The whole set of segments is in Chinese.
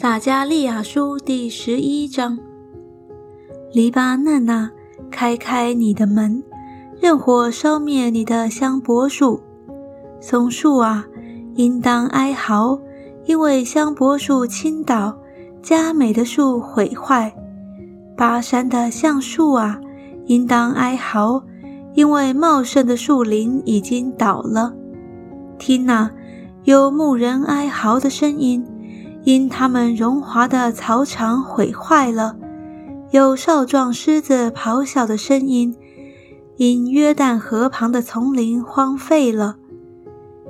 撒加利亚书第十一章：黎巴嫩啊，开开你的门，任火烧灭你的香柏树；松树啊，应当哀嚎，因为香柏树倾倒，佳美的树毁坏；巴山的橡树啊，应当哀嚎，因为茂盛的树林已经倒了。听哪，有牧人哀嚎的声音。因他们荣华的草场毁坏了，有少壮狮子咆哮的声音；因约旦河旁的丛林荒废了，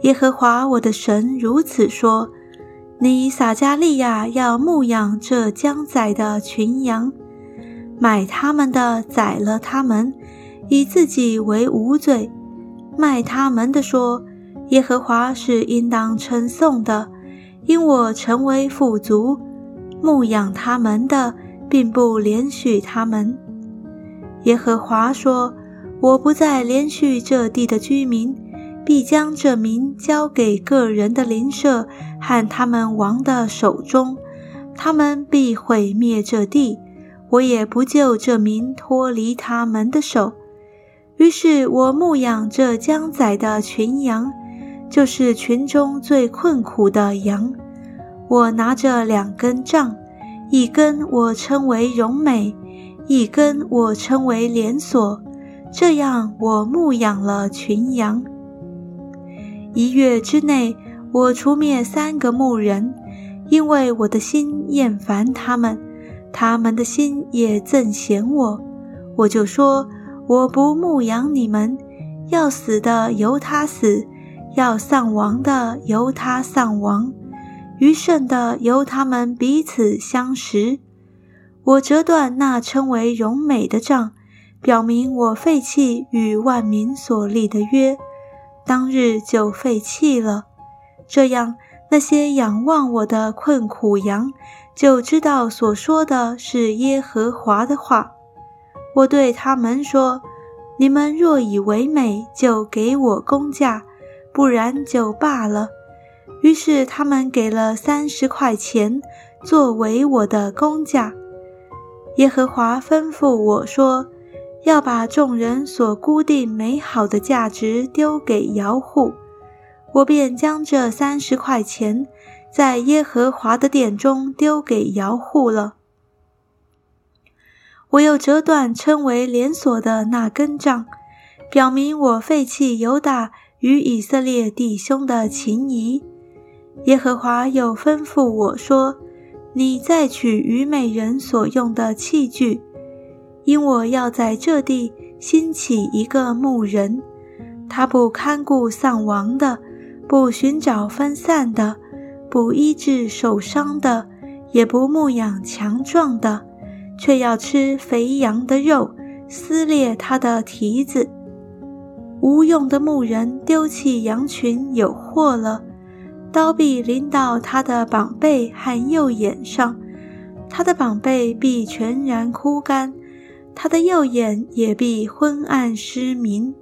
耶和华我的神如此说：你撒加利亚要牧养这将宰的群羊，买他们的宰了他们，以自己为无罪；卖他们的说：耶和华是应当称颂的。因我成为富足，牧养他们的，并不连续他们。耶和华说：“我不再连续这地的居民，必将这民交给个人的邻舍和他们王的手中，他们必毁灭这地。我也不救这民脱离他们的手。于是我牧养这将宰的群羊。”就是群中最困苦的羊，我拿着两根杖，一根我称为荣美，一根我称为连锁，这样我牧养了群羊。一月之内，我除灭三个牧人，因为我的心厌烦他们，他们的心也憎嫌我，我就说我不牧养你们，要死的由他死。要丧亡的由他丧亡，余剩的由他们彼此相识。我折断那称为荣美的杖，表明我废弃与万民所立的约，当日就废弃了。这样，那些仰望我的困苦羊就知道所说的是耶和华的话。我对他们说：“你们若以为美，就给我工价。”不然就罢了。于是他们给了三十块钱作为我的工价。耶和华吩咐我说：“要把众人所估定美好的价值丢给姚户。”我便将这三十块钱在耶和华的殿中丢给姚户了。我又折断称为连锁的那根杖，表明我废弃犹大。与以色列弟兄的情谊，耶和华又吩咐我说：“你再取虞美人所用的器具，因我要在这地兴起一个牧人，他不看顾丧亡的，不寻找分散的，不医治受伤的，也不牧养强壮的，却要吃肥羊的肉，撕裂他的蹄子。”无用的牧人丢弃羊群有祸了，刀必临到他的膀背和右眼上，他的膀背必全然枯干，他的右眼也必昏暗失明。